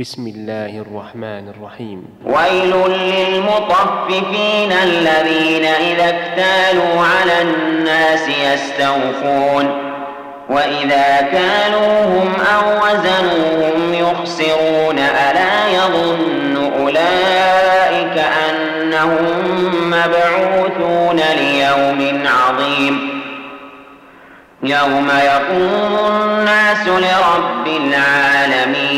بسم الله الرحمن الرحيم. ويل للمطففين الذين إذا اكتالوا على الناس يستوفون وإذا كالوهم أو وزنوهم يخسرون ألا يظن أولئك أنهم مبعوثون ليوم عظيم. يوم يقوم الناس لرب العالمين.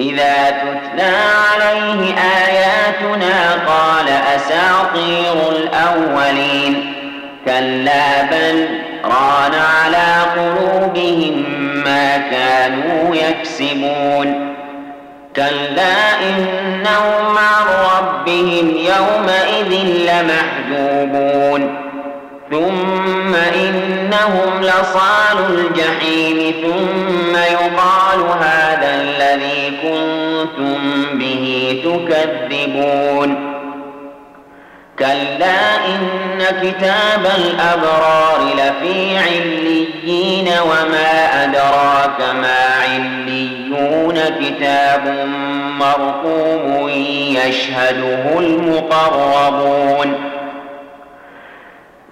إذا تتلى عليه آياتنا قال أساطير الأولين كلا بل ران على قلوبهم ما كانوا يكسبون كلا إنهم عن ربهم يومئذ لمحجوبون ثم إنهم لصال الجحيم ثم يقال هذا كنتم به تكذبون. كلا إن كتاب الأبرار لفي عليين وما أدراك ما عليون كتاب مرقوم يشهده المقربون.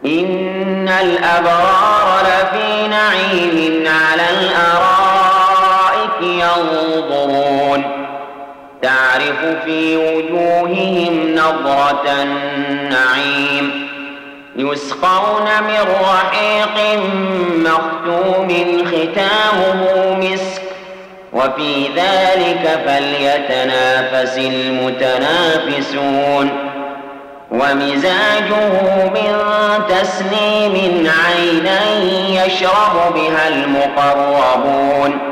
إن الأبرار لفي نعيم على الأرائك ينظرون. تعرف في وجوههم نظرة النعيم. يسقون من رحيق مختوم ختامه مسك. وفي ذلك فليتنافس المتنافسون. ومزاجه من تسنيم عينا يشرب بها المقربون.